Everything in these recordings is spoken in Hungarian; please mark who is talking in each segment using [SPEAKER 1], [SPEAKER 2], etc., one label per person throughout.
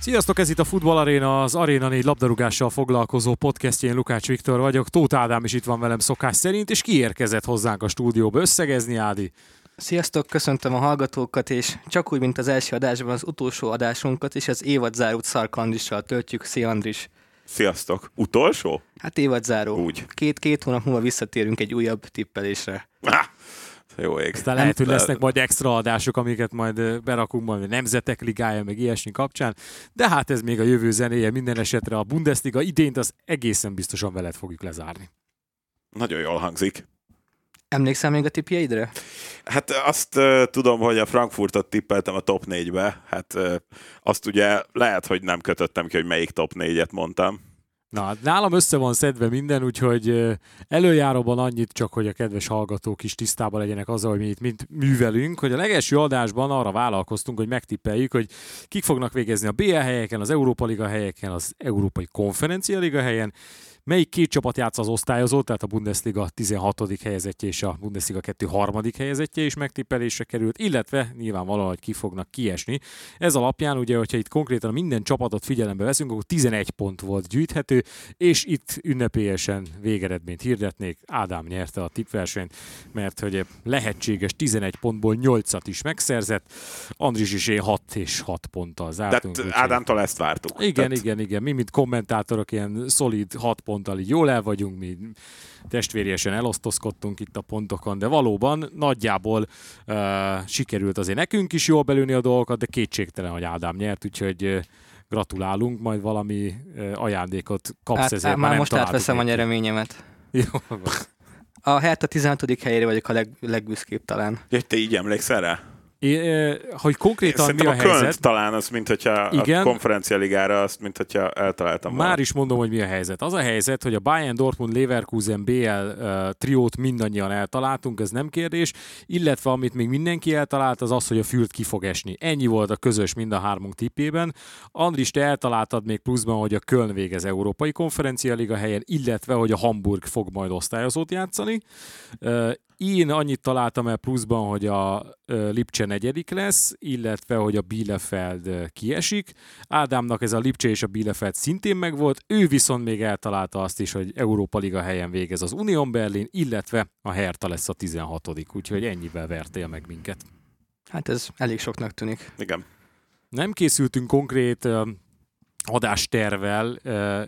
[SPEAKER 1] Sziasztok, ez itt a Futball Arena, az Arena 4 labdarúgással foglalkozó podcastjén Lukács Viktor vagyok. Tóth Ádám is itt van velem szokás szerint, és kiérkezett hozzánk a stúdióba összegezni, Ádi.
[SPEAKER 2] Sziasztok, köszöntöm a hallgatókat, és csak úgy, mint az első adásban, az utolsó adásunkat is az évadzárút Szarkandissal töltjük. Szia Andris!
[SPEAKER 3] Sziasztok! Utolsó?
[SPEAKER 2] Hát évadzáró.
[SPEAKER 3] Úgy.
[SPEAKER 2] Két-két hónap múlva visszatérünk egy újabb tippelésre.
[SPEAKER 3] Ah, jó ég.
[SPEAKER 1] Aztán lehet, hogy lesznek majd extra adások, amiket majd berakunk majd a Nemzetek Ligája, meg ilyesmi kapcsán, de hát ez még a jövő zenéje, minden esetre a Bundesliga idént az egészen biztosan veled fogjuk lezárni.
[SPEAKER 3] Nagyon jól hangzik.
[SPEAKER 2] Emlékszel még a tippjeidre?
[SPEAKER 3] Hát azt uh, tudom, hogy a Frankfurtot tippeltem a top 4-be. Hát uh, azt ugye lehet, hogy nem kötöttem ki, hogy melyik top 4-et mondtam.
[SPEAKER 1] Na, nálam össze van szedve minden, úgyhogy előjáróban annyit csak, hogy a kedves hallgatók is tisztában legyenek azzal, hogy mi itt mint művelünk, hogy a legelső adásban arra vállalkoztunk, hogy megtippeljük, hogy kik fognak végezni a BL helyeken, az Európa Liga helyeken, az Európai Konferencia Liga helyen, melyik két csapat játsz az osztályozó, tehát a Bundesliga 16. helyezettje és a Bundesliga 2. harmadik helyezettje is megtippelésre került, illetve nyilvánvalóan, hogy ki fognak kiesni. Ez alapján ugye, hogyha itt konkrétan minden csapatot figyelembe veszünk, akkor 11 pont volt gyűjthető, és itt ünnepélyesen végeredményt hirdetnék. Ádám nyerte a tippversenyt, mert hogy lehetséges 11 pontból 8-at is megszerzett, Andris is én 6 és 6 ponttal zártunk.
[SPEAKER 3] Tehát Ádámtól ezt vártuk.
[SPEAKER 1] Igen,
[SPEAKER 3] Tehát...
[SPEAKER 1] igen, igen. Mi, mint kommentátorok, ilyen szolid 6 ponttal így jól el vagyunk, mi testvériesen elosztozkodtunk itt a pontokon, de valóban nagyjából uh, sikerült azért nekünk is jól belülni a dolgokat, de kétségtelen, hogy Ádám nyert, úgyhogy uh, gratulálunk, majd valami uh, ajándékot kapsz
[SPEAKER 2] Át,
[SPEAKER 1] ezért.
[SPEAKER 2] Már, már most átveszem a nyereményemet.
[SPEAKER 1] Jó.
[SPEAKER 2] A Hertha 16. helyére vagyok a leg, legbüszkébb talán.
[SPEAKER 3] Ja, te így emlékszel rá?
[SPEAKER 1] É, hogy konkrétan mi a,
[SPEAKER 3] a
[SPEAKER 1] helyzet?
[SPEAKER 3] Könt talán az, mint hogyha Igen. a konferencialigára azt, mint hogyha eltaláltam
[SPEAKER 1] Már volna. is mondom, hogy mi a helyzet. Az a helyzet, hogy a Bayern Dortmund Leverkusen BL uh, triót mindannyian eltaláltunk, ez nem kérdés, illetve amit még mindenki eltalált, az az, hogy a Fürt ki fog esni. Ennyi volt a közös mind a hármunk tippében. Andris, te eltaláltad még pluszban, hogy a Köln végez Európai Konferencialiga helyen, illetve, hogy a Hamburg fog majd osztályozót játszani. Uh, én annyit találtam el pluszban, hogy a Lipcse negyedik lesz, illetve, hogy a Bielefeld kiesik. Ádámnak ez a Lipcse és a Bielefeld szintén megvolt, ő viszont még eltalálta azt is, hogy Európa Liga helyen végez az Union Berlin, illetve a Hertha lesz a 16 úgyhogy ennyivel vertél meg minket.
[SPEAKER 2] Hát ez elég soknak tűnik.
[SPEAKER 3] Igen.
[SPEAKER 1] Nem készültünk konkrét adástervel,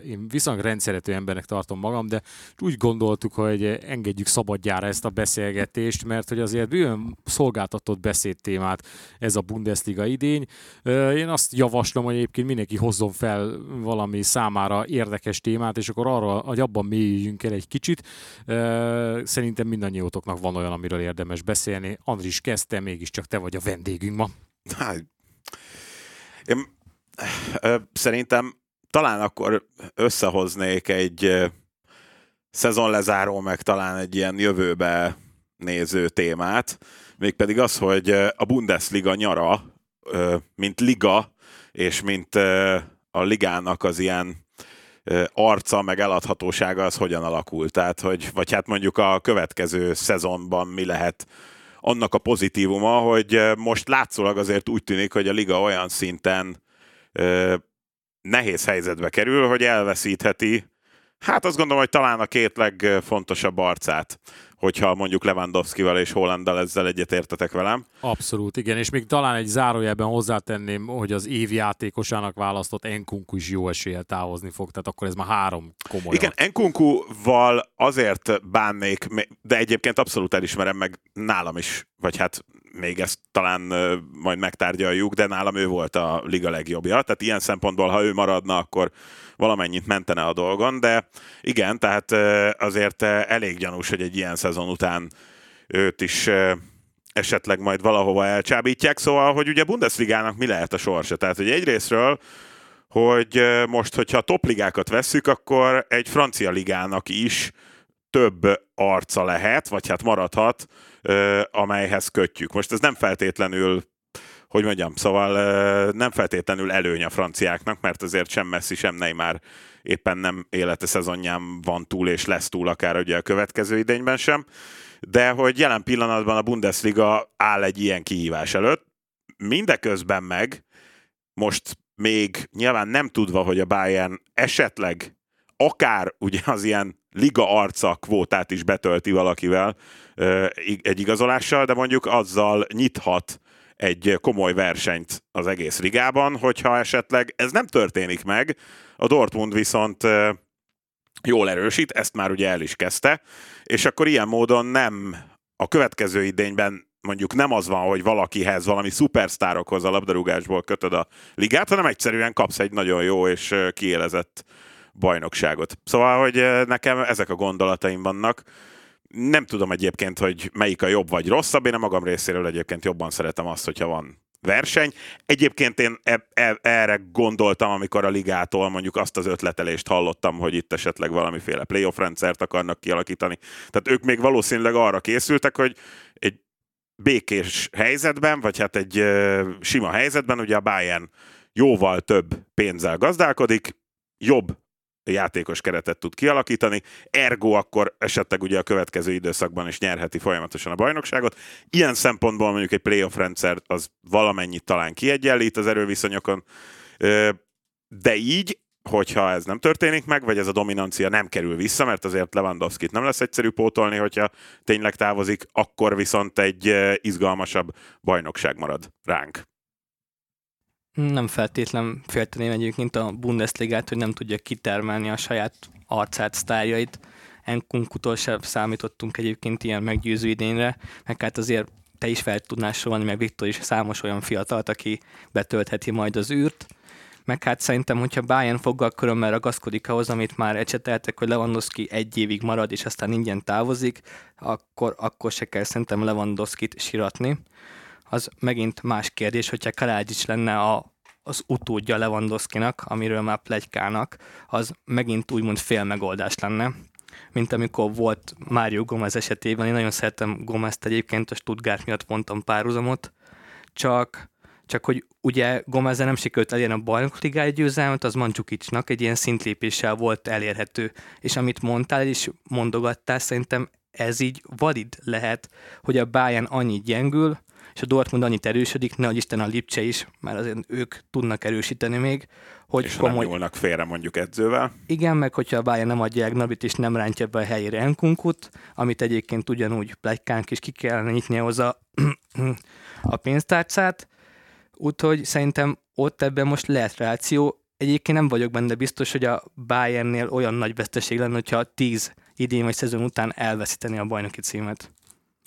[SPEAKER 1] én viszonylag rendszerető embernek tartom magam, de úgy gondoltuk, hogy engedjük szabadjára ezt a beszélgetést, mert hogy azért bőven szolgáltatott beszédtémát ez a Bundesliga idény. Én azt javaslom, hogy egyébként mindenki hozzon fel valami számára érdekes témát, és akkor arra, hogy abban mélyüljünk el egy kicsit. Szerintem mindannyiótoknak van olyan, amiről érdemes beszélni. Andris kezdte, mégiscsak te vagy a vendégünk ma.
[SPEAKER 3] Hát, én Szerintem talán akkor összehoznék egy szezonlezáró, meg talán egy ilyen jövőbe néző témát, mégpedig az, hogy a Bundesliga nyara, mint liga, és mint a ligának az ilyen arca, meg eladhatósága az hogyan alakul. Tehát, hogy, vagy hát mondjuk a következő szezonban mi lehet annak a pozitívuma, hogy most látszólag azért úgy tűnik, hogy a liga olyan szinten nehéz helyzetbe kerül, hogy elveszítheti, hát azt gondolom, hogy talán a két legfontosabb arcát, hogyha mondjuk Lewandowski-val és Hollanddal ezzel egyetértetek velem.
[SPEAKER 1] Abszolút, igen, és még talán egy zárójelben hozzátenném, hogy az év játékosának választott Enkunku is jó eséllyel távozni fog, tehát akkor ez már három komoly.
[SPEAKER 3] Igen, Enkunku-val azért bánnék, de egyébként abszolút elismerem meg nálam is, vagy hát még ezt talán majd megtárgyaljuk, de nálam ő volt a liga legjobbja. Tehát ilyen szempontból, ha ő maradna, akkor valamennyit mentene a dolgon, de igen, tehát azért elég gyanús, hogy egy ilyen szezon után őt is esetleg majd valahova elcsábítják. Szóval, hogy ugye Bundesligának mi lehet a sorsa? Tehát, hogy egyrésztről hogy most, hogyha a topligákat vesszük, akkor egy francia ligának is több arca lehet, vagy hát maradhat, amelyhez kötjük. Most ez nem feltétlenül hogy mondjam, szóval nem feltétlenül előny a franciáknak, mert azért sem Messi, sem Neymar éppen nem élete szezonján van túl, és lesz túl akár ugye a következő idényben sem, de hogy jelen pillanatban a Bundesliga áll egy ilyen kihívás előtt, mindeközben meg most még nyilván nem tudva, hogy a Bayern esetleg akár ugye az ilyen liga arca kvótát is betölti valakivel egy igazolással, de mondjuk azzal nyithat egy komoly versenyt az egész ligában, hogyha esetleg ez nem történik meg, a Dortmund viszont jól erősít, ezt már ugye el is kezdte, és akkor ilyen módon nem a következő idényben mondjuk nem az van, hogy valakihez, valami szupersztárokhoz a labdarúgásból kötöd a ligát, hanem egyszerűen kapsz egy nagyon jó és kiélezett bajnokságot. Szóval, hogy nekem ezek a gondolataim vannak. Nem tudom egyébként, hogy melyik a jobb vagy rosszabb. Én a magam részéről egyébként jobban szeretem azt, hogyha van verseny. Egyébként én e- e- erre gondoltam, amikor a ligától mondjuk azt az ötletelést hallottam, hogy itt esetleg valamiféle playoff rendszert akarnak kialakítani. Tehát ők még valószínűleg arra készültek, hogy egy békés helyzetben, vagy hát egy uh, sima helyzetben, ugye a Bayern jóval több pénzzel gazdálkodik, jobb játékos keretet tud kialakítani, ergo akkor esetleg ugye a következő időszakban is nyerheti folyamatosan a bajnokságot. Ilyen szempontból mondjuk egy playoff rendszer az valamennyit talán kiegyenlít az erőviszonyokon, de így, hogyha ez nem történik meg, vagy ez a dominancia nem kerül vissza, mert azért Lewandowski-t nem lesz egyszerű pótolni, hogyha tényleg távozik, akkor viszont egy izgalmasabb bajnokság marad ránk.
[SPEAKER 2] Nem feltétlen félteném egyébként a Bundesligát, hogy nem tudja kitermelni a saját arcát, sztárjait. Enkunkutól sem számítottunk egyébként ilyen meggyőző idényre, meg hát azért te is fel tudnál sorolni, meg Viktor is számos olyan fiatalt, aki betöltheti majd az űrt. Meg hát szerintem, hogyha Bayern foggal körömmel ragaszkodik ahhoz, amit már ecseteltek, hogy Lewandowski egy évig marad, és aztán ingyen távozik, akkor, akkor se kell szerintem Lewandowski-t siratni az megint más kérdés, hogyha Kalágyics lenne a, az utódja Lewandowski-nak, amiről már plegykálnak, az megint úgymond fél megoldás lenne, mint amikor volt Mário Gomez esetében. Én nagyon szeretem Gomez-t egyébként, a Stuttgart miatt vontam párhuzamot, csak csak hogy ugye gomez nem sikerült elérni a bajnokligáj győzelmet, az Mandzukicsnak egy ilyen szintlépéssel volt elérhető. És amit mondtál és mondogattál, szerintem ez így valid lehet, hogy a Bayern annyi gyengül, és a Dortmund annyit erősödik, ne Isten a Lipcse is, mert azért ők tudnak erősíteni még.
[SPEAKER 3] Hogy és komoly... nem nyúlnak félre mondjuk edzővel.
[SPEAKER 2] Igen, meg hogyha a Bayern nem adja Nabit és nem rántja be a helyére Enkunkut, amit egyébként ugyanúgy plegykánk is ki kellene nyitni hozzá a pénztárcát, úgyhogy szerintem ott ebben most lehet reáció. Egyébként nem vagyok benne biztos, hogy a Bayernnél olyan nagy veszteség lenne, hogyha 10 idén vagy szezon után elveszíteni a bajnoki címet.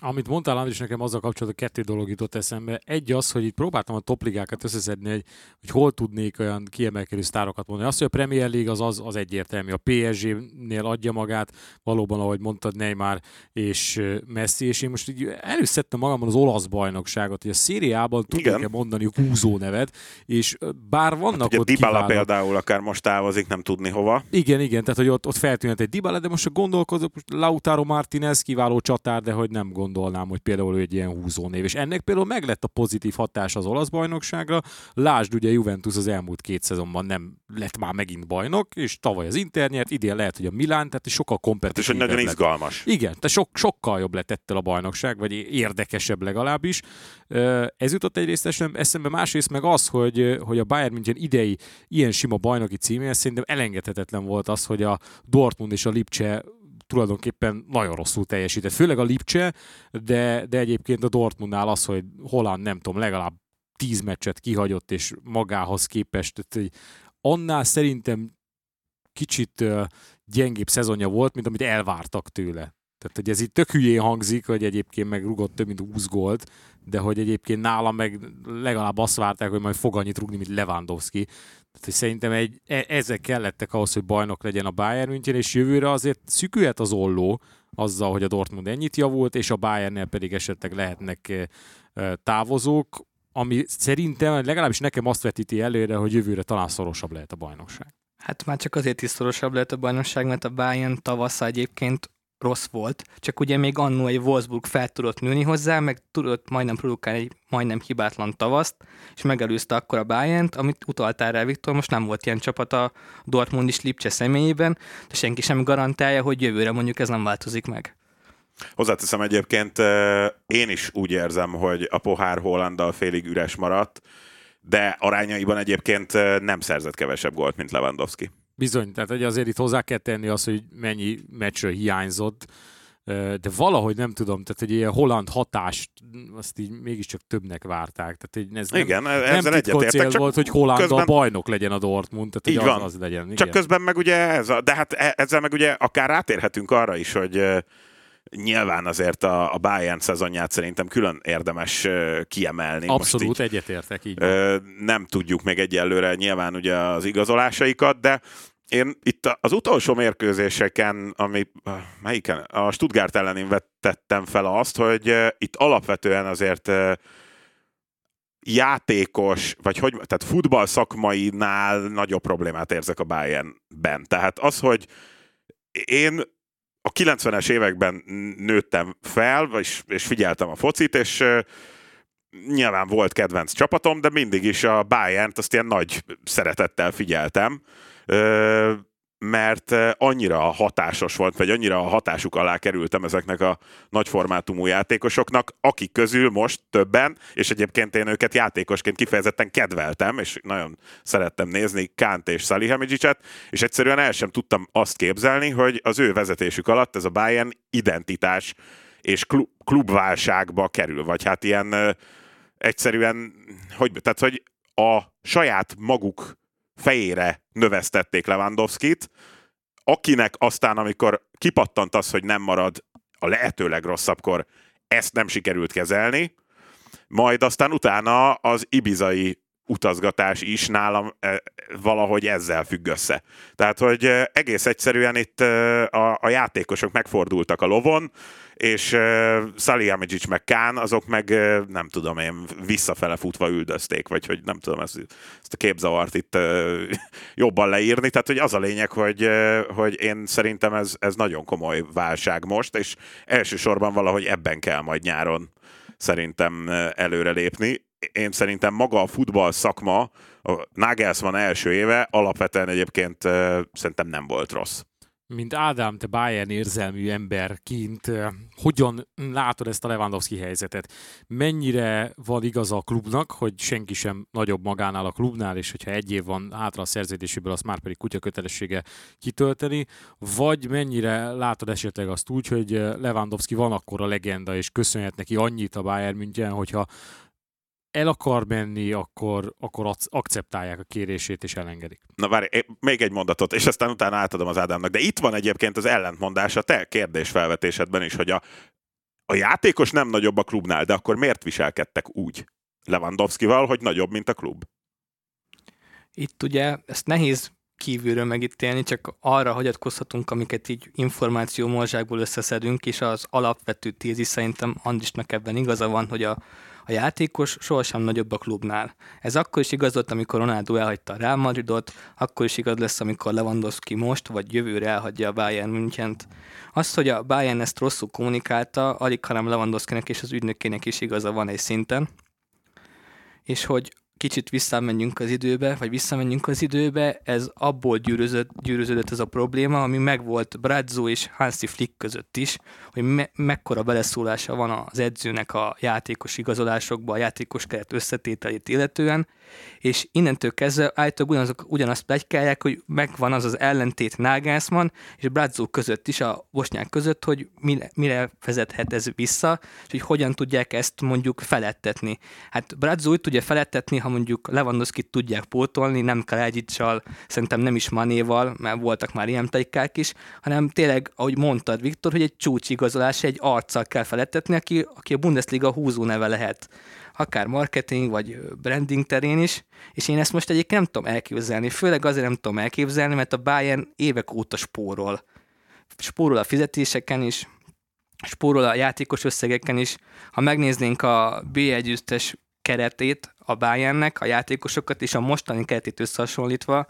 [SPEAKER 1] Amit mondtál, Andris, nekem azzal kapcsolatban kettő dolog jutott eszembe. Egy az, hogy itt próbáltam a topligákat összeszedni, hogy, hogy hol tudnék olyan kiemelkedő sztárokat mondani. Azt, hogy a Premier League az, az, az egyértelmű. A PSG-nél adja magát, valóban, ahogy mondtad, Neymar és Messi, és én most így előszedtem magamban az olasz bajnokságot, hogy a szériában tudok-e mondani húzó nevet, és bár vannak hát, ott
[SPEAKER 3] Dybala kiváló... például akár most távozik, nem tudni hova.
[SPEAKER 1] Igen, igen, tehát hogy ott, ott feltűnhet egy Dybala, de most gondolkozok, Lautaro Martinez kiváló csatár, de hogy nem gondol gondolnám, hogy például ő egy ilyen húzónév. És ennek például meg lett a pozitív hatás az olasz bajnokságra. Lásd, ugye Juventus az elmúlt két szezonban nem lett már megint bajnok, és tavaly az Inter nyert, idén lehet, hogy a Milán, tehát sokkal kompetitívebb.
[SPEAKER 3] Hát és nagyon izgalmas.
[SPEAKER 1] Igen, tehát sok, sokkal jobb lett ettől a bajnokság, vagy érdekesebb legalábbis. Ez jutott egyrészt eszembe, másrészt meg az, hogy, hogy a Bayern München idei ilyen sima bajnoki címéhez szerintem elengedhetetlen volt az, hogy a Dortmund és a Lipcse tulajdonképpen nagyon rosszul teljesített. Főleg a Lipcse, de, de egyébként a Dortmundnál az, hogy Holland nem tudom, legalább tíz meccset kihagyott, és magához képest hogy annál szerintem kicsit gyengébb szezonja volt, mint amit elvártak tőle. Tehát, hogy ez itt tök hülyén hangzik, hogy egyébként meg rugott több mint 20 gólt, de hogy egyébként nálam meg legalább azt várták, hogy majd fog annyit rugni, mint Lewandowski. Tehát, hogy szerintem egy, e, ezek kellettek ahhoz, hogy bajnok legyen a Bayern München, és jövőre azért szükülhet az olló azzal, hogy a Dortmund ennyit javult, és a Bayernnél pedig esetleg lehetnek e, e, távozók, ami szerintem legalábbis nekem azt vetíti előre, hogy jövőre talán szorosabb lehet a bajnokság.
[SPEAKER 2] Hát már csak azért is szorosabb lehet a bajnokság, mert a Bayern tavasza egyébként rossz volt, csak ugye még annó egy Wolfsburg fel tudott nőni hozzá, meg tudott majdnem produkálni egy majdnem hibátlan tavaszt, és megelőzte akkor a bayern amit utaltál rá, Viktor, most nem volt ilyen csapat a Dortmund is Lipcse személyében, de senki sem garantálja, hogy jövőre mondjuk ez nem változik meg.
[SPEAKER 3] Hozzáteszem egyébként, én is úgy érzem, hogy a pohár Hollanddal félig üres maradt, de arányaiban egyébként nem szerzett kevesebb gólt, mint Lewandowski.
[SPEAKER 1] Bizony, tehát hogy azért itt hozzá kell tenni azt, hogy mennyi meccsről hiányzott, de valahogy nem tudom, tehát egy ilyen holland hatást azt így mégiscsak többnek várták. Tehát ez nem,
[SPEAKER 3] igen,
[SPEAKER 1] nem titkot cél csak volt, hogy Holland közben... a bajnok legyen a Dortmund, tehát így az, van. az legyen. Igen.
[SPEAKER 3] Csak közben meg ugye ez a, de hát e- ezzel meg ugye akár rátérhetünk arra is, hogy nyilván azért a, a Bayern szezonját szerintem külön érdemes kiemelni.
[SPEAKER 1] Abszolút Most így, egyetértek így. Van.
[SPEAKER 3] Nem tudjuk még egyelőre nyilván ugye az igazolásaikat, de én itt az utolsó mérkőzéseken, ami melyiken? A Stuttgart ellen vettettem fel azt, hogy itt alapvetően azért játékos, vagy hogy, tehát futball szakmainál nagyobb problémát érzek a Bayernben. Tehát az, hogy én a 90-es években nőttem fel, és, és figyeltem a focit, és nyilván volt kedvenc csapatom, de mindig is a Bayern-t azt ilyen nagy szeretettel figyeltem mert annyira hatásos volt, vagy annyira a hatásuk alá kerültem ezeknek a nagyformátumú játékosoknak, akik közül most többen, és egyébként én őket játékosként kifejezetten kedveltem, és nagyon szerettem nézni Kánt és Salihamidzsicset, és egyszerűen el sem tudtam azt képzelni, hogy az ő vezetésük alatt ez a Bayern identitás és klubválságba kerül, vagy hát ilyen egyszerűen, hogy, tehát, hogy a saját maguk fejére növesztették Lewandowski-t, akinek aztán, amikor kipattant az, hogy nem marad a lehető legrosszabbkor, ezt nem sikerült kezelni, majd aztán utána az ibizai utazgatás is nálam e, valahogy ezzel függ össze. Tehát, hogy e, egész egyszerűen itt e, a, a játékosok megfordultak a lovon, és Salihamidzic meg Kán, azok meg nem tudom én, visszafele futva üldözték, vagy hogy nem tudom ezt, ezt a képzavart itt jobban leírni. Tehát, hogy az a lényeg, hogy, hogy én szerintem ez, ez nagyon komoly válság most, és elsősorban valahogy ebben kell majd nyáron szerintem előrelépni. Én szerintem maga a futball szakma, a Nagelsmann első éve alapvetően egyébként szerintem nem volt rossz
[SPEAKER 1] mint Ádám, te Bayern érzelmű emberként, hogyan látod ezt a Lewandowski helyzetet? Mennyire van igaz a klubnak, hogy senki sem nagyobb magánál a klubnál, és hogyha egy év van hátra a szerződéséből, azt már pedig kutya kötelessége kitölteni, vagy mennyire látod esetleg azt úgy, hogy Lewandowski van akkor a legenda, és köszönhet neki annyit a Bayern München, hogyha el akar menni, akkor, akkor akceptálják a kérését és elengedik.
[SPEAKER 3] Na várj, még egy mondatot, és aztán utána átadom az Ádámnak. De itt van egyébként az ellentmondás a te kérdésfelvetésedben is, hogy a, a játékos nem nagyobb a klubnál, de akkor miért viselkedtek úgy Lewandowski-val, hogy nagyobb, mint a klub?
[SPEAKER 2] Itt ugye ezt nehéz kívülről megítélni, csak arra hagyatkozhatunk, amiket így információ morzsákból összeszedünk, és az alapvető tézis szerintem Andisnak ebben igaza van, hogy a a játékos sohasem nagyobb a klubnál. Ez akkor is igaz volt, amikor Ronaldo elhagyta a Real Madridot, akkor is igaz lesz, amikor Lewandowski most vagy jövőre elhagyja a Bayern Münchent. Az, hogy a Bayern ezt rosszul kommunikálta, alig hanem Lewandowskinek és az ügynökének is igaza van egy szinten. És hogy kicsit visszamenjünk az időbe, vagy visszamenjünk az időbe, ez abból gyűrözött, gyűröződött ez a probléma, ami megvolt Brazzo és Hansi Flick között is, hogy me- mekkora beleszólása van az edzőnek a játékos igazolásokba, a játékos keret összetételét illetően, és innentől kezdve állítólag ugyanazok, ugyanazt plegykálják, hogy megvan az az ellentét Nagelsmann és Brazzo között is, a bosnyák között, hogy mire, mire vezethet ez vissza, és hogy hogyan tudják ezt mondjuk felettetni. Hát Brazzo úgy tudja felettetni, ha mondjuk lewandowski tudják pótolni, nem kell Egyicsal, szerintem nem is Manéval, mert voltak már ilyen plegykák is, hanem tényleg, ahogy mondtad, Viktor, hogy egy csúcsigazolás, egy arccal kell felettetni, aki, aki a Bundesliga húzó neve lehet akár marketing vagy branding terén is, és én ezt most egyébként nem tudom elképzelni, főleg azért nem tudom elképzelni, mert a Bayern évek óta spórol. Spórol a fizetéseken is, spórol a játékos összegeken is. Ha megnéznénk a B1 keretét a Bayernnek, a játékosokat és a mostani keretét összehasonlítva,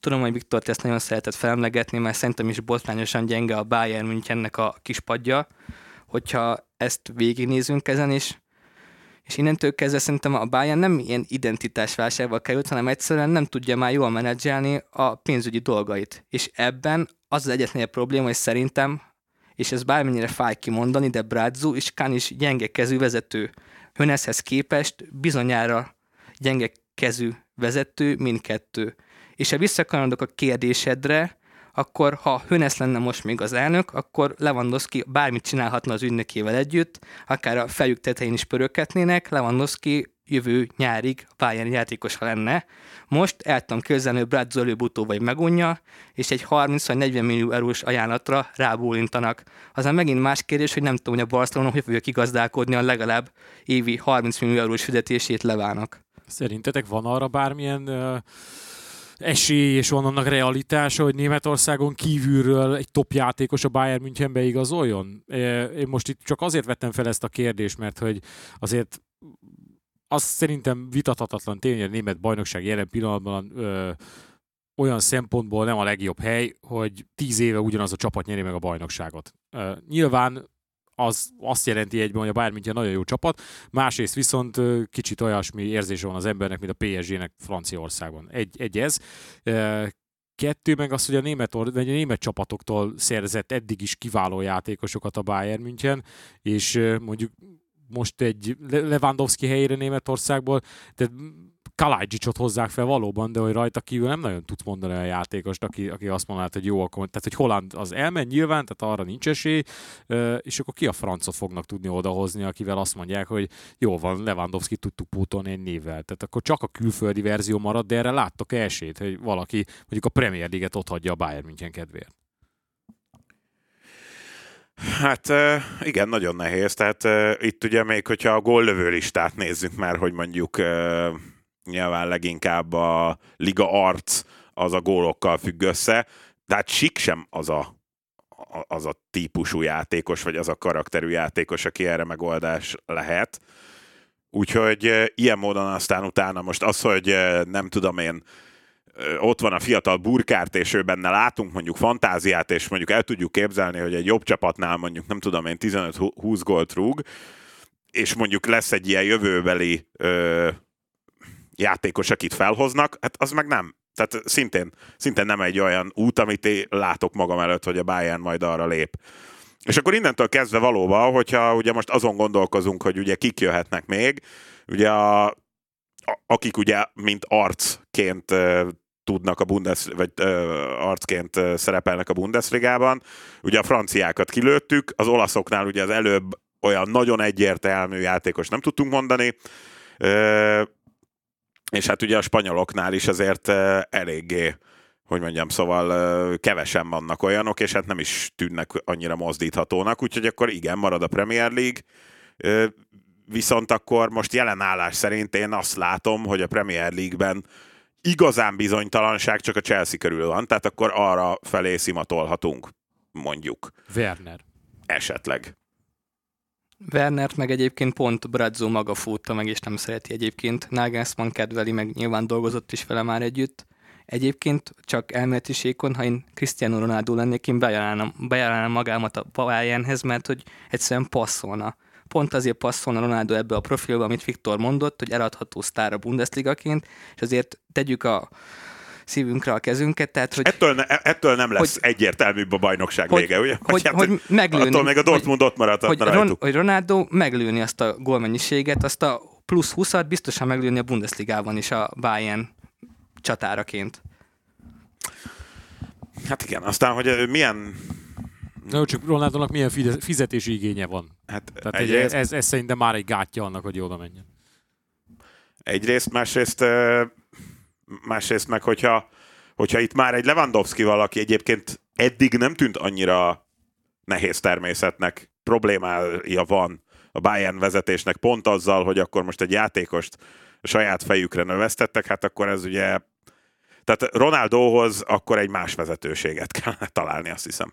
[SPEAKER 2] tudom, hogy Viktor ezt nagyon szeretett felemlegetni, mert szerintem is botrányosan gyenge a Bayern Münchennek a kispadja, hogyha ezt végignézünk ezen is, és innentől kezdve szerintem a Bayern nem ilyen identitásválságba került, hanem egyszerűen nem tudja már jól menedzselni a pénzügyi dolgait. És ebben az az egyetlen probléma, hogy szerintem, és ez bármennyire fáj kimondani, de Brazzo és Kán is gyenge kezű vezető. Höneszhez képest bizonyára gyenge kezű vezető mindkettő. És ha visszakanyarodok a kérdésedre, akkor ha Hönes lenne most még az elnök, akkor Lewandowski bármit csinálhatna az ügynökével együtt, akár a fejük tetején is pöröketnének, Lewandowski jövő nyárig Bayern játékosa lenne. Most el tudom képzelni, hogy Brad előbb-utóbb vagy megunja, és egy 30 vagy 40 millió eurós ajánlatra rábólintanak. Aztán megint más kérdés, hogy nem tudom, hogy a Barcelona hogy fogja kigazdálkodni a legalább évi 30 millió eurós fizetését levának.
[SPEAKER 1] Szerintetek van arra bármilyen uh, esély, és van annak realitása, hogy Németországon kívülről egy top játékos a Bayern Münchenbe igazoljon? Én most itt csak azért vettem fel ezt a kérdést, mert hogy azért az szerintem vitathatatlan tény, hogy a német bajnokság jelen pillanatban ö, olyan szempontból nem a legjobb hely, hogy tíz éve ugyanaz a csapat nyeri meg a bajnokságot. Ö, nyilván az azt jelenti egyben, hogy a Bayern München nagyon jó csapat, másrészt viszont kicsit olyasmi érzése van az embernek, mint a PSG-nek Franciaországban. Egy, egy ez. Kettő meg az, hogy a német, vagy a német csapatoktól szerzett eddig is kiváló játékosokat a Bayern München, és mondjuk most egy Lewandowski helyére Németországból, de Kalajdzsicsot hozzák fel valóban, de hogy rajta kívül nem nagyon tudsz mondani a játékost, aki, aki azt mondaná, hogy jó, akkor, tehát hogy Holland az elmen nyilván, tehát arra nincs esély, és akkor ki a francot fognak tudni odahozni, akivel azt mondják, hogy jó van, Lewandowski tudtuk pótolni egy névvel. Tehát akkor csak a külföldi verzió marad, de erre láttok esélyt, hogy valaki mondjuk a Premier League-et ott hagyja a Bayern München kedvéért.
[SPEAKER 3] Hát igen, nagyon nehéz. Tehát itt ugye még, hogyha a góllövő listát nézzük már, hogy mondjuk nyilván leginkább a liga arc az a gólokkal függ össze, de hát Sik sem az a, az a típusú játékos, vagy az a karakterű játékos, aki erre megoldás lehet. Úgyhogy ilyen módon aztán utána most az, hogy nem tudom én, ott van a fiatal burkárt, és ő benne látunk mondjuk fantáziát, és mondjuk el tudjuk képzelni, hogy egy jobb csapatnál mondjuk nem tudom én 15-20 gólt rúg, és mondjuk lesz egy ilyen jövőbeli ö, játékos, akit felhoznak, hát az meg nem. Tehát szintén, szintén nem egy olyan út, amit én látok magam előtt, hogy a Bayern majd arra lép. És akkor innentől kezdve valóban, hogyha ugye most azon gondolkozunk, hogy ugye kik jöhetnek még, ugye a, akik ugye mint arcként tudnak a Bundes, vagy ö, arcként ö, szerepelnek a Bundesligában. Ugye a franciákat kilőttük, az olaszoknál ugye az előbb olyan nagyon egyértelmű játékos nem tudtunk mondani, ö, és hát ugye a spanyoloknál is azért eléggé hogy mondjam, szóval kevesen vannak olyanok, és hát nem is tűnnek annyira mozdíthatónak, úgyhogy akkor igen, marad a Premier League, viszont akkor most jelen állás szerint én azt látom, hogy a Premier League-ben igazán bizonytalanság csak a Chelsea körül van, tehát akkor arra felé szimatolhatunk, mondjuk.
[SPEAKER 1] Werner.
[SPEAKER 3] Esetleg.
[SPEAKER 2] Wernert meg egyébként pont Brazzo maga fútta meg, és nem szereti egyébként. Nagelsmann kedveli, meg nyilván dolgozott is vele már együtt. Egyébként csak elméletisékon, ha én Cristiano Ronaldo lennék, én bejelálnám, bejelálnám magámat a Bayernhez, mert hogy egyszerűen passzolna pont azért passzolna Ronaldo ebbe a profilba, amit Viktor mondott, hogy eladható sztár a Bundesligaként, és azért tegyük a szívünkre a kezünket. Tehát, hogy,
[SPEAKER 3] ettől, ne, ettől nem lesz hogy, egyértelműbb a bajnokság
[SPEAKER 2] hogy,
[SPEAKER 3] vége, ugye?
[SPEAKER 2] Hogy, hát, hogy meglőni,
[SPEAKER 3] attól még a Dortmund
[SPEAKER 2] hogy,
[SPEAKER 3] ott maradhatna
[SPEAKER 2] hogy, Ron, hogy Ronaldo meglőni azt a gólmennyiséget, azt a plusz 20-at biztosan meglőni a Bundesligában is a Bayern csatáraként.
[SPEAKER 3] Hát igen, aztán, hogy milyen
[SPEAKER 1] Na, csak Ronaldónak milyen fizetési igénye van.
[SPEAKER 3] Hát
[SPEAKER 1] Tehát egyrészt... ez, ez szerintem már egy gátja annak, hogy oda menjen.
[SPEAKER 3] Egyrészt, másrészt, másrészt meg, hogyha, hogyha itt már egy Lewandowski valaki egyébként eddig nem tűnt annyira nehéz természetnek, problémája van a Bayern vezetésnek pont azzal, hogy akkor most egy játékost saját fejükre növesztettek, hát akkor ez ugye tehát Ronaldohoz akkor egy más vezetőséget kell találni, azt hiszem.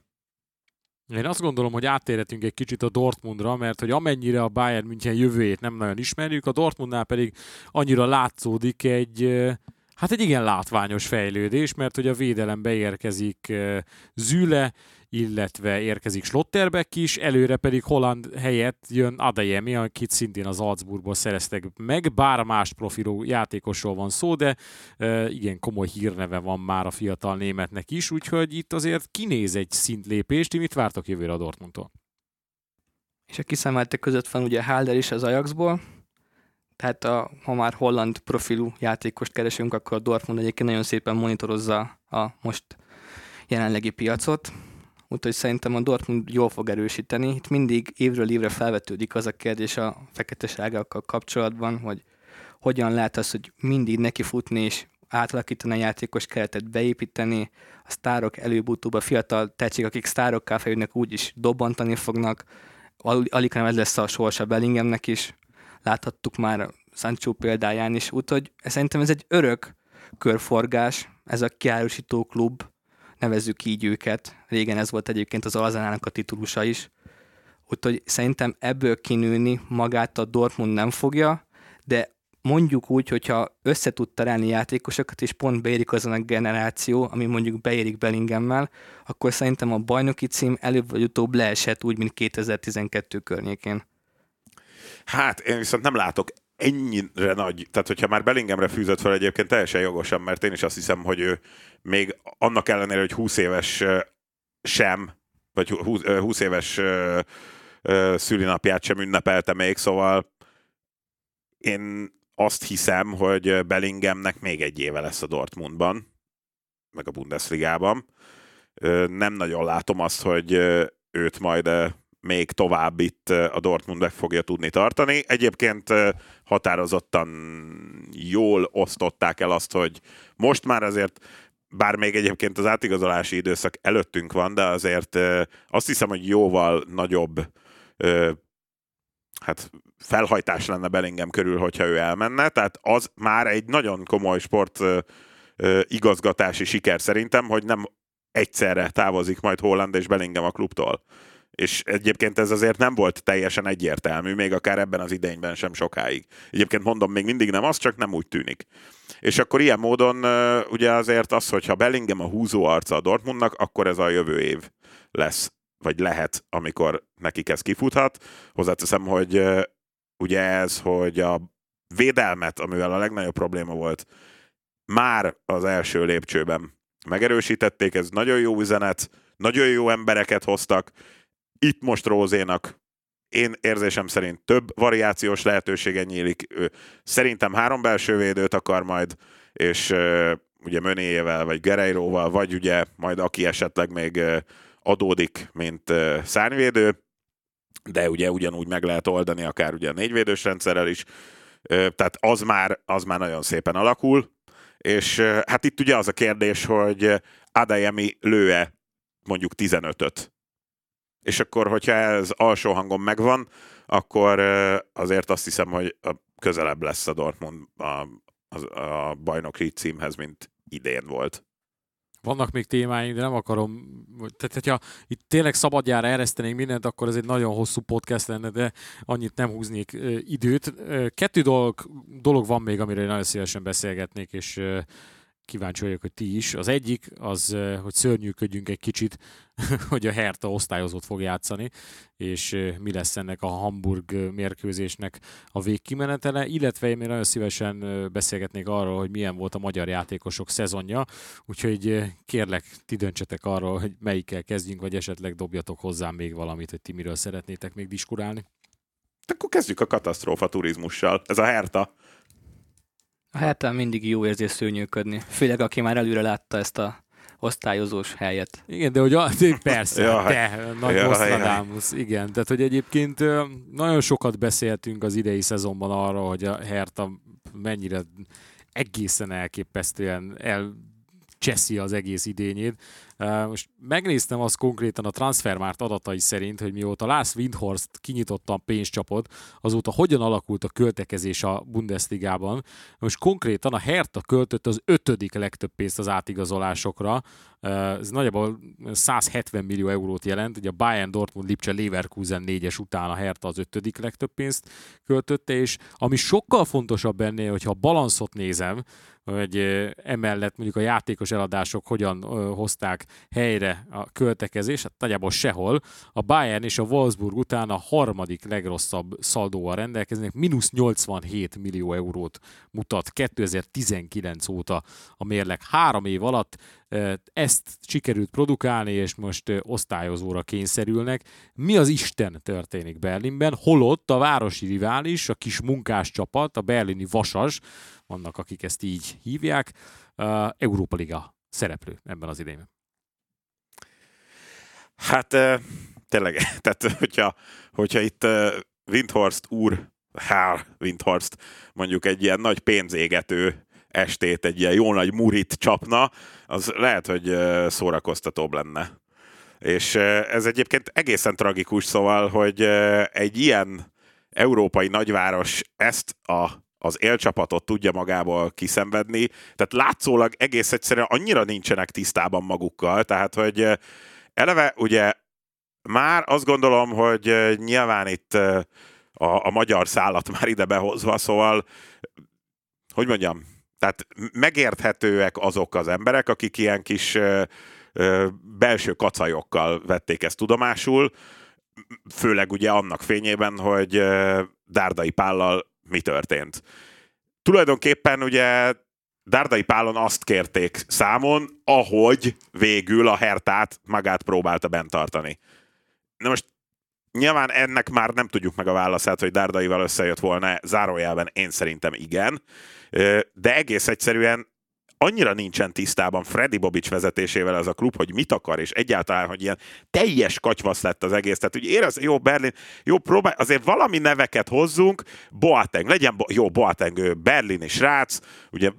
[SPEAKER 1] Én azt gondolom, hogy áttérhetünk egy kicsit a Dortmundra, mert hogy amennyire a Bayern München jövőjét nem nagyon ismerjük, a Dortmundnál pedig annyira látszódik egy, hát egy igen látványos fejlődés, mert hogy a védelembe érkezik Züle, illetve érkezik Slotterbeck is, előre pedig Holland helyett jön Adeyemi, akit szintén az Salzburgból szereztek meg, bár más profilú játékosról van szó, de igen komoly hírneve van már a fiatal németnek is, úgyhogy itt azért kinéz egy szintlépést, ti mit vártok jövőre a Dortmundtól?
[SPEAKER 2] És a kiszemeltek között van ugye Halder is az Ajaxból, Tehát a, ha már holland profilú játékost keresünk, akkor a Dortmund egyébként nagyon szépen monitorozza a most jelenlegi piacot. Úgyhogy szerintem a Dortmund jól fog erősíteni. Itt mindig évről évre felvetődik az a kérdés a feketeságokkal kapcsolatban, hogy hogyan lehet az, hogy mindig neki futni és átalakítani a játékos keretet, beépíteni, a sztárok előbb-utóbb a fiatal tetszék, akik sztárokká fejlődnek, úgyis dobbantani fognak, alig nem ez lesz a sorsa Bellinghamnek is, láthattuk már Sancho példáján is, úgyhogy szerintem ez egy örök körforgás, ez a kiárusító klub, nevezzük így őket, régen ez volt egyébként az Alzanának a titulusa is, úgyhogy szerintem ebből kinőni magát a Dortmund nem fogja, de mondjuk úgy, hogyha össze tud terelni játékosokat, és pont beérik azon a generáció, ami mondjuk beérik Bellinghemmel, akkor szerintem a bajnoki cím előbb vagy utóbb leesett úgy, mint 2012 környékén.
[SPEAKER 3] Hát én viszont nem látok ennyire nagy, tehát hogyha már Bellinghamre fűzött fel egyébként teljesen jogosan, mert én is azt hiszem, hogy ő még annak ellenére, hogy 20 éves sem, vagy 20 éves szülinapját sem ünnepelte még, szóval én azt hiszem, hogy Bellinghamnek még egy éve lesz a Dortmundban, meg a Bundesligában. Nem nagyon látom azt, hogy őt majd még tovább itt a Dortmund meg fogja tudni tartani. Egyébként határozottan jól osztották el azt, hogy most már azért bár még egyébként az átigazolási időszak előttünk van, de azért azt hiszem, hogy jóval nagyobb hát felhajtás lenne Bellingham körül, hogyha ő elmenne, tehát az már egy nagyon komoly sport igazgatási siker szerintem, hogy nem egyszerre távozik majd Holland és Bellingham a klubtól. És egyébként ez azért nem volt teljesen egyértelmű, még akár ebben az idényben sem sokáig. Egyébként mondom, még mindig nem az, csak nem úgy tűnik. És akkor ilyen módon ugye azért az, hogyha Bellingham a húzó arca a Dortmundnak, akkor ez a jövő év lesz, vagy lehet, amikor nekik ez kifuthat. Hozzáteszem, hogy ugye ez, hogy a védelmet, amivel a legnagyobb probléma volt, már az első lépcsőben megerősítették, ez nagyon jó üzenet, nagyon jó embereket hoztak, itt most Rózénak. Én érzésem szerint több variációs lehetősége nyílik. Ő szerintem három belső védőt akar majd, és ugye Mönéjével, vagy Gereiróval, vagy ugye majd aki esetleg még adódik, mint szárnyvédő, de ugye ugyanúgy meg lehet oldani akár ugye a négyvédős rendszerrel is, tehát az már, az már nagyon szépen alakul, és hát itt ugye az a kérdés, hogy Adayemi lőe mondjuk 15-öt és akkor, hogyha ez alsó hangon megvan, akkor azért azt hiszem, hogy közelebb lesz a Dortmund a, a, a bajnoki címhez, mint idén volt.
[SPEAKER 1] Vannak még témáink, de nem akarom, tehát hogyha itt tényleg szabadjára eresztenénk mindent, akkor ez egy nagyon hosszú podcast lenne, de annyit nem húznék időt. Kettő dolog, dolog van még, amire nagyon szívesen beszélgetnék, és kíváncsi vagyok, hogy ti is. Az egyik az, hogy szörnyűködjünk egy kicsit, hogy a Hertha osztályozott fog játszani, és mi lesz ennek a Hamburg mérkőzésnek a végkimenetele, illetve én még nagyon szívesen beszélgetnék arról, hogy milyen volt a magyar játékosok szezonja, úgyhogy kérlek, ti döntsetek arról, hogy melyikkel kezdjünk, vagy esetleg dobjatok hozzám még valamit, hogy ti miről szeretnétek még diskurálni.
[SPEAKER 3] Akkor kezdjük a katasztrófa turizmussal. Ez a Herta.
[SPEAKER 2] A hátán mindig jó érzés szőnyőködni, főleg aki már előre látta ezt a osztályozós helyet.
[SPEAKER 1] Igen, de hogy a, persze, ja, te, nagy ja, igen. Tehát, hogy egyébként nagyon sokat beszéltünk az idei szezonban arra, hogy a Herta mennyire egészen elképesztően el cseszi az egész idényét. Most megnéztem azt konkrétan a Transfermárt adatai szerint, hogy mióta Lars Windhorst kinyitotta a pénzcsapot, azóta hogyan alakult a költekezés a Bundesligában. Most konkrétan a Hertha költött az ötödik legtöbb pénzt az átigazolásokra, ez nagyjából 170 millió eurót jelent, ugye a Bayern, Dortmund, Lipcse, Leverkusen négyes után a Hertha az ötödik legtöbb pénzt költötte, és ami sokkal fontosabb ennél, hogyha a balanszot nézem, hogy emellett mondjuk a játékos eladások hogyan hozták helyre a költekezés, hát nagyjából sehol. A Bayern és a Wolfsburg után a harmadik legrosszabb szaldóval rendelkeznek, mínusz 87 millió eurót mutat 2019 óta a mérleg. Három év alatt ezt sikerült produkálni, és most osztályozóra kényszerülnek. Mi az Isten történik Berlinben? Holott a városi rivális, a kis munkás csapat, a berlini Vasas, vannak akik ezt így hívják, Európa Liga szereplő ebben az idényben.
[SPEAKER 3] Hát tényleg, tehát hogyha, hogyha itt Windhorst úr, Hár Windhorst mondjuk egy ilyen nagy pénzégető estét, egy ilyen jó nagy murit csapna, az lehet, hogy szórakoztatóbb lenne. És ez egyébként egészen tragikus, szóval, hogy egy ilyen európai nagyváros ezt a, az élcsapatot tudja magából kiszenvedni, tehát látszólag egész egyszerűen annyira nincsenek tisztában magukkal, tehát, hogy eleve ugye már azt gondolom, hogy nyilván itt a, a magyar szállat már ide behozva, szóval hogy mondjam, tehát megérthetőek azok az emberek, akik ilyen kis ö, ö, belső kacajokkal vették ezt tudomásul, főleg ugye annak fényében, hogy ö, Dárdai Pállal mi történt. Tulajdonképpen ugye Dárdai Pálon azt kérték számon, ahogy végül a Hertát magát próbálta bent tartani. Na most nyilván ennek már nem tudjuk meg a válaszát, hogy Dárdaival összejött volna, zárójelben én szerintem igen, de egész egyszerűen annyira nincsen tisztában Freddy Bobics vezetésével ez a klub, hogy mit akar, és egyáltalán, hogy ilyen teljes katyvasz lett az egész. Tehát úgy érez, jó, Berlin, jó, próbálj, azért valami neveket hozzunk, Boateng, legyen, bo- jó, Boateng, Berlin és Rác, ugye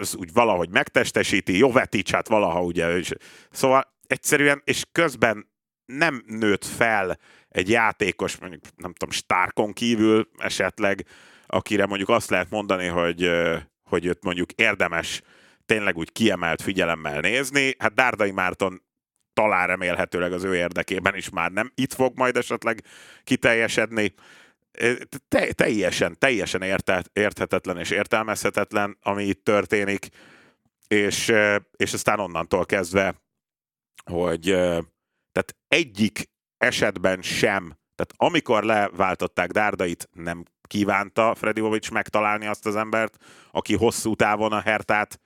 [SPEAKER 3] az úgy valahogy megtestesíti, Jovetic, hát valaha ugye, és, szóval egyszerűen, és közben nem nőtt fel egy játékos, mondjuk nem tudom, Starkon kívül esetleg, akire mondjuk azt lehet mondani, hogy, hogy őt mondjuk érdemes tényleg úgy kiemelt figyelemmel nézni. Hát Dárdai Márton talán remélhetőleg az ő érdekében is már nem itt fog majd esetleg kiteljesedni. Te, teljesen, teljesen érte, érthetetlen és értelmezhetetlen, ami itt történik, és, és aztán onnantól kezdve, hogy tehát egyik esetben sem, tehát amikor leváltották Dárdait, nem kívánta Bobics megtalálni azt az embert, aki hosszú távon a Hertát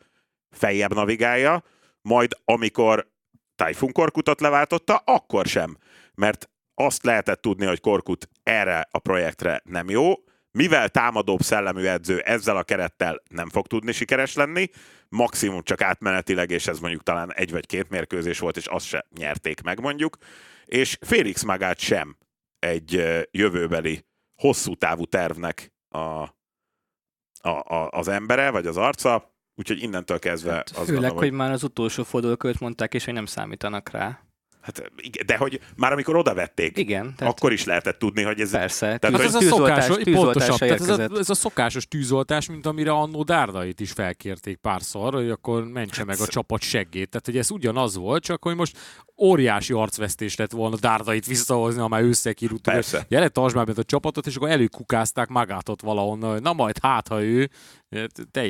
[SPEAKER 3] feljebb navigálja, majd amikor Typhoon leváltotta, akkor sem. Mert azt lehetett tudni, hogy Korkut erre a projektre nem jó, mivel támadóbb szellemű edző ezzel a kerettel nem fog tudni sikeres lenni, maximum csak átmenetileg, és ez mondjuk talán egy vagy két mérkőzés volt, és azt se nyerték meg mondjuk, és Félix magát sem egy jövőbeli hosszú távú tervnek a, a, a, az embere, vagy az arca, úgyhogy innentől kezdve... Hát,
[SPEAKER 2] az főleg, gondolom, hogy... hogy már az utolsó fordulókölt mondták, és hogy nem számítanak rá.
[SPEAKER 3] Hát, de hogy már amikor oda vették,
[SPEAKER 2] igen,
[SPEAKER 3] tehát akkor is lehetett tudni, hogy ez...
[SPEAKER 2] Persze,
[SPEAKER 1] tehát, hogy ez, a szokásos, pontosabb, tehát ez, a, ez a szokásos tűzoltás, mint amire annó Dárdait is felkérték párszor, hogy akkor mentse meg a hát- csapat seggét. Tehát, hogy ez ugyanaz volt, csak hogy most óriási arcvesztés lett volna Dárdait visszahozni, ha már összekirúgtuk.
[SPEAKER 3] Persze.
[SPEAKER 1] Gyere, tartsd már a csapatot, és akkor előkukázták magátot valahonnan, hogy na majd hát, ha ő...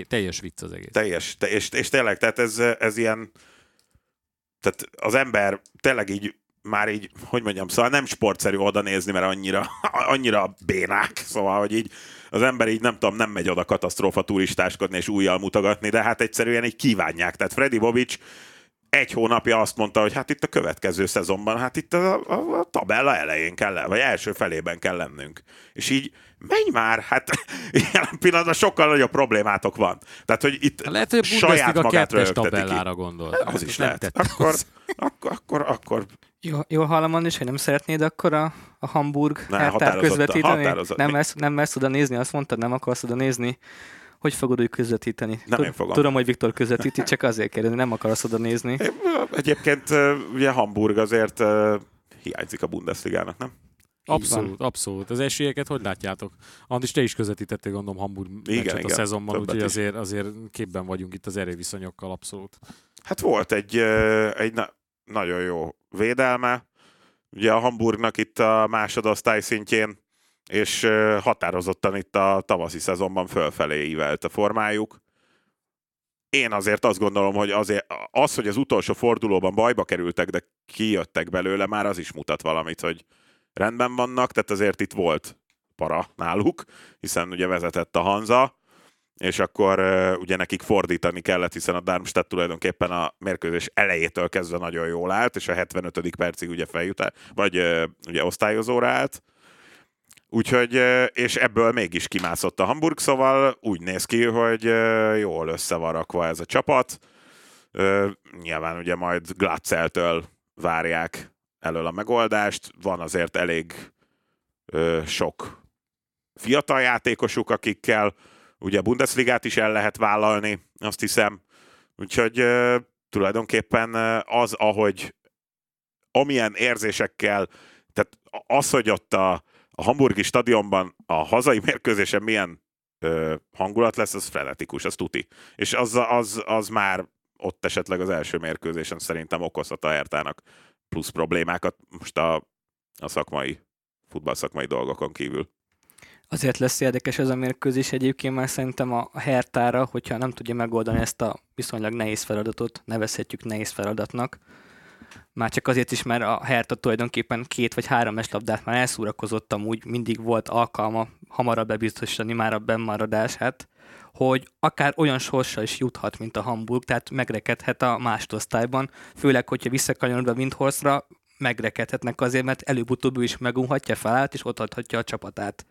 [SPEAKER 1] Teljes vicc az egész.
[SPEAKER 3] Teljes, és, és tényleg, tehát ez, ez ilyen tehát az ember tényleg így már így, hogy mondjam, szóval nem sportszerű oda nézni, mert annyira, annyira bénák, szóval, hogy így az ember így nem tudom, nem megy oda katasztrófa turistáskodni és újjal mutogatni, de hát egyszerűen így kívánják. Tehát Freddy Bobics egy hónapja azt mondta, hogy hát itt a következő szezonban, hát itt a, a, a tabella elején kell, vagy első felében kell lennünk. És így menj már, hát jelen pillanatban sokkal nagyobb problémátok van. Tehát, hogy itt
[SPEAKER 1] lehet, hogy saját magát kettes tabellára gondol.
[SPEAKER 3] Az is lehet. Akkor, akkor, akkor, akkor
[SPEAKER 2] jó, jól hallom is, hogy nem szeretnéd akkor a, a Hamburg ne, közvetíteni? Nem mersz, nem mersz oda nézni, azt mondtad, nem akarsz oda nézni. Hogy fogod úgy közvetíteni?
[SPEAKER 3] Nem én fogom.
[SPEAKER 2] Tudom, hogy Viktor közvetíti, csak azért kérdezni, nem akarsz oda nézni.
[SPEAKER 3] Egyébként ugye Hamburg azért hiányzik a Bundesligának, nem?
[SPEAKER 1] Abszolút, abszolút. Az esélyeket hogy látjátok? Andis, te is közvetítettél gondolom Hamburg igen, igen, a szezonban, úgyhogy azért, azért képben vagyunk itt az erőviszonyokkal, abszolút.
[SPEAKER 3] Hát volt egy, egy na- nagyon jó védelme, ugye a Hamburgnak itt a másodosztály szintjén, és határozottan itt a tavaszi szezonban fölfelé ívelt a formájuk. én azért azt gondolom, hogy azért, az, hogy az utolsó fordulóban bajba kerültek, de kijöttek belőle, már az is mutat valamit, hogy rendben vannak, tehát azért itt volt para náluk, hiszen ugye vezetett a Hanza, és akkor ugye nekik fordítani kellett, hiszen a Darmstadt tulajdonképpen a mérkőzés elejétől kezdve nagyon jól állt, és a 75. percig ugye feljut, vagy ugye osztályozóra állt, Úgyhogy, és ebből mégis kimászott a Hamburg, szóval úgy néz ki, hogy jól összevarakva ez a csapat. Nyilván ugye majd Glatzeltől várják elől a megoldást. Van azért elég sok fiatal játékosuk, akikkel ugye Bundesligát is el lehet vállalni, azt hiszem. Úgyhogy tulajdonképpen az, ahogy amilyen érzésekkel, tehát az, hogy ott a, a hamburgi stadionban a hazai mérkőzésen milyen ö, hangulat lesz, az frenetikus, az tuti. És az, az, az már ott esetleg az első mérkőzésen szerintem okozhat a Hertának plusz problémákat most a, a szakmai, futballszakmai dolgokon kívül.
[SPEAKER 2] Azért lesz érdekes ez a mérkőzés egyébként már szerintem a Hertára, hogyha nem tudja megoldani ezt a viszonylag nehéz feladatot, nevezhetjük nehéz feladatnak, már csak azért is, mert a Hertha tulajdonképpen két vagy három eslabdát már elszúrakozott amúgy, mindig volt alkalma hamarabb bebiztosítani már a bennmaradását, hogy akár olyan sorsa is juthat, mint a Hamburg, tehát megrekedhet a másodosztályban, főleg, hogyha visszakanyarodva Windhorstra, megrekedhetnek azért, mert előbb-utóbb is megunhatja felállt, és otthagyhatja a csapatát.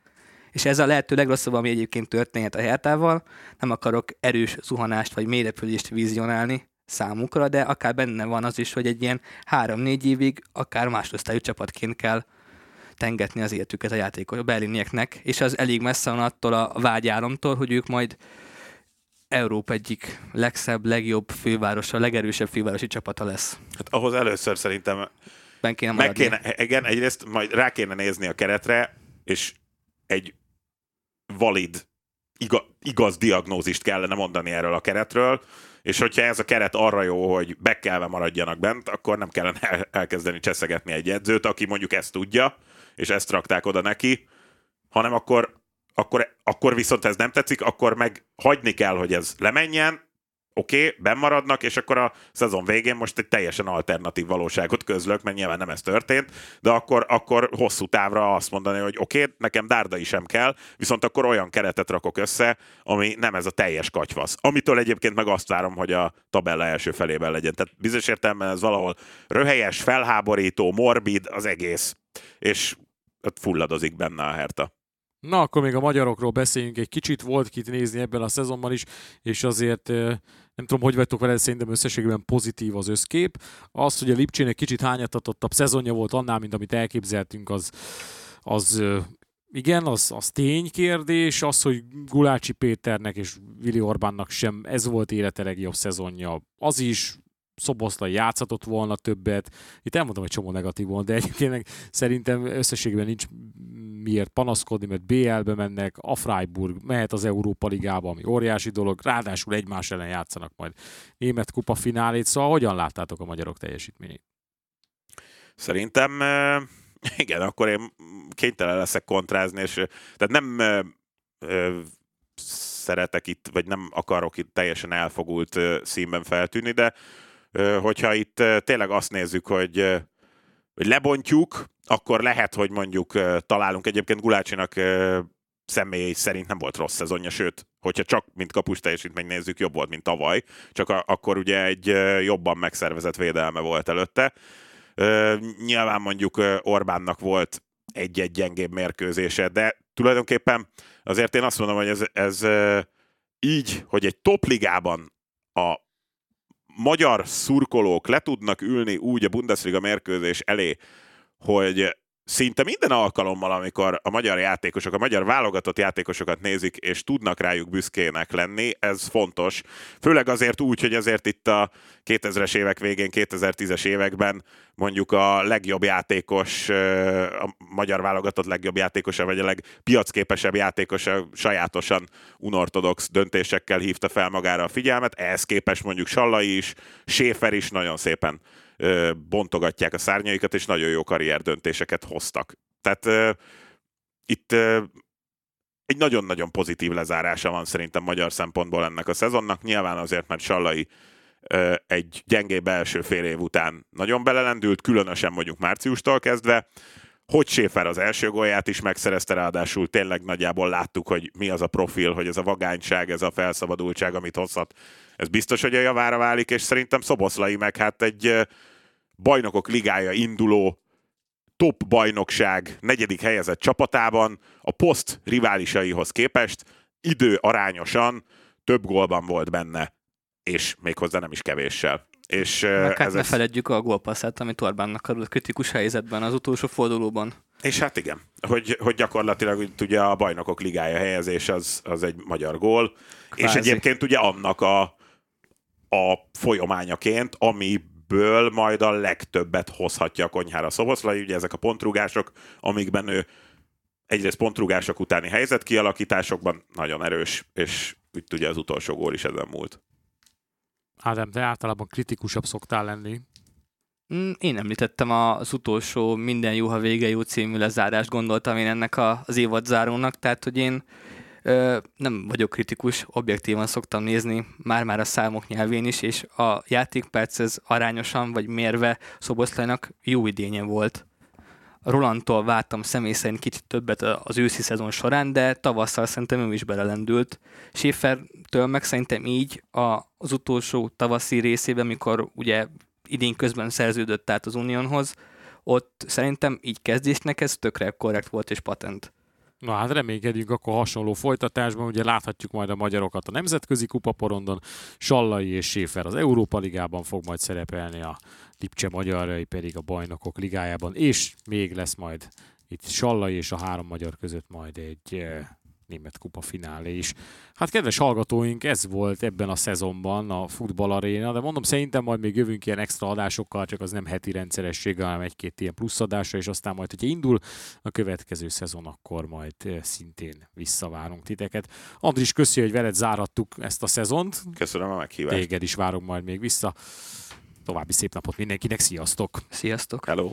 [SPEAKER 2] És ez a lehető legrosszabb, ami egyébként történhet a Hertával. Nem akarok erős zuhanást vagy mélyrepülést vizionálni, számukra, de akár benne van az is, hogy egy ilyen három-négy évig akár másodosztályú csapatként kell tengetni az életüket a játékos, a berlinieknek, és az elég messze van attól a vágyálomtól, hogy ők majd Európa egyik legszebb, legjobb fővárosa, legerősebb fővárosi csapata lesz.
[SPEAKER 3] Hát ahhoz először szerintem
[SPEAKER 2] ben kéne
[SPEAKER 3] meg kéne, igen, egyrészt majd rá kéne nézni a keretre, és egy valid, igaz, igaz diagnózist kellene mondani erről a keretről, és hogyha ez a keret arra jó, hogy bekelve maradjanak bent, akkor nem kellene elkezdeni cseszegetni egy edzőt, aki mondjuk ezt tudja, és ezt rakták oda neki, hanem akkor, akkor, akkor viszont ez nem tetszik, akkor meg hagyni kell, hogy ez lemenjen, oké, okay, bemaradnak, és akkor a szezon végén most egy teljesen alternatív valóságot közlök, mert nyilván nem ez történt, de akkor, akkor hosszú távra azt mondani, hogy oké, okay, nekem Dárdai sem kell, viszont akkor olyan keretet rakok össze, ami nem ez a teljes katyvasz. Amitől egyébként meg azt várom, hogy a tabella első felében legyen. Tehát bizonyos értelemben ez valahol röhelyes, felháborító, morbid az egész, és fulladozik benne a herta.
[SPEAKER 1] Na, akkor még a magyarokról beszéljünk egy kicsit. Volt kit nézni ebben a szezonban is, és azért nem tudom, hogy vagytok vele, szerintem összességében pozitív az összkép. Az, hogy a Lipcsén egy kicsit hányatatottabb szezonja volt annál, mint amit elképzeltünk, az, az igen, az, az ténykérdés, az, hogy Gulácsi Péternek és Vili Orbánnak sem ez volt élete legjobb szezonja, az is, Szoboszlai játszhatott volna többet. Itt elmondom egy csomó negatív volt, de egyébként szerintem összességében nincs miért panaszkodni, mert BL-be mennek, a Freiburg mehet az Európa Ligába, ami óriási dolog, ráadásul egymás ellen játszanak majd német kupa finálét, szóval hogyan láttátok a magyarok teljesítményét?
[SPEAKER 3] Szerintem igen, akkor én kénytelen leszek kontrázni, és tehát nem szeretek itt, vagy nem akarok itt teljesen elfogult színben feltűnni, de hogyha itt tényleg azt nézzük, hogy, hogy lebontjuk, akkor lehet, hogy mondjuk találunk egyébként Gulácsinak személy szerint nem volt rossz szezonja, sőt, hogyha csak mint kapus teljesítmény nézzük, jobb volt, mint tavaly, csak akkor ugye egy jobban megszervezett védelme volt előtte. Nyilván mondjuk Orbánnak volt egy-egy gyengébb mérkőzése, de tulajdonképpen azért én azt mondom, hogy ez, ez így, hogy egy topligában a magyar szurkolók le tudnak ülni úgy a Bundesliga mérkőzés elé, hogy szinte minden alkalommal, amikor a magyar játékosok, a magyar válogatott játékosokat nézik, és tudnak rájuk büszkének lenni, ez fontos. Főleg azért úgy, hogy azért itt a 2000-es évek végén, 2010-es években mondjuk a legjobb játékos, a magyar válogatott legjobb játékosa, vagy a legpiacképesebb játékosa sajátosan unortodox döntésekkel hívta fel magára a figyelmet. Ehhez képest mondjuk Sallai is, Schäfer is nagyon szépen bontogatják a szárnyaikat, és nagyon jó karrier döntéseket hoztak. Tehát itt egy nagyon-nagyon pozitív lezárása van szerintem magyar szempontból ennek a szezonnak. Nyilván azért, mert Sallai egy gyengébb első fél év után nagyon belelendült, különösen mondjuk márciustól kezdve, hogy Schäfer az első gólját is megszerezte, ráadásul tényleg nagyjából láttuk, hogy mi az a profil, hogy ez a vagányság, ez a felszabadultság, amit hozhat. Ez biztos, hogy a javára válik, és szerintem Szoboszlai meg hát egy bajnokok ligája induló top bajnokság negyedik helyezett csapatában a poszt riválisaihoz képest idő arányosan több gólban volt benne, és méghozzá nem is kevéssel. És,
[SPEAKER 2] Meg hát ez ne feledjük a gólpasszát, amit Orbánnak adott kritikus helyzetben az utolsó fordulóban.
[SPEAKER 3] És hát igen, hogy, hogy gyakorlatilag ugye a bajnokok ligája helyezés az, az egy magyar gól, Kvázi. és egyébként ugye annak a, a folyamányaként, amiből majd a legtöbbet hozhatja a konyhára Szoboszlai, ugye ezek a pontrugások, amikben ő egyrészt pontrugások utáni helyzetkialakításokban nagyon erős, és úgy tudja az utolsó gól is ezen múlt.
[SPEAKER 1] Ádám, te általában kritikusabb szoktál lenni.
[SPEAKER 2] Mm, én említettem az utolsó Minden jó, ha vége jó című lezárást gondoltam én ennek az évad zárónak, tehát hogy én ö, nem vagyok kritikus, objektívan szoktam nézni már-már a számok nyelvén is, és a játékperc ez arányosan vagy mérve Szoboszlajnak jó idénye volt. Rolandtól vártam személy szerint kicsit többet az őszi szezon során, de tavasszal szerintem ő is belelendült. Schäfertől meg szerintem így az utolsó tavaszi részében, mikor ugye idén közben szerződött át az Unionhoz, ott szerintem így kezdésnek ez tökre korrekt volt és patent.
[SPEAKER 1] Na hát reménykedjünk akkor hasonló folytatásban, ugye láthatjuk majd a magyarokat a nemzetközi kupaporondon, Sallai és Séfer az Európa Ligában fog majd szerepelni, a Lipcse magyarai pedig a bajnokok ligájában, és még lesz majd itt Sallai és a három magyar között majd egy eh, német kupa finálé is. Hát kedves hallgatóink, ez volt ebben a szezonban a Futball Arena, de mondom, szerintem majd még jövünk ilyen extra adásokkal, csak az nem heti rendszerességgel, hanem egy-két ilyen plusz adásra, és aztán majd, hogyha indul a következő szezon, akkor majd eh, szintén visszavárunk titeket. Andris, köszi, hogy veled zárattuk ezt a szezont.
[SPEAKER 3] Köszönöm a meghívást.
[SPEAKER 1] Téged is várunk majd még vissza. További szép napot mindenkinek, sziasztok!
[SPEAKER 2] Sziasztok!
[SPEAKER 3] Hello!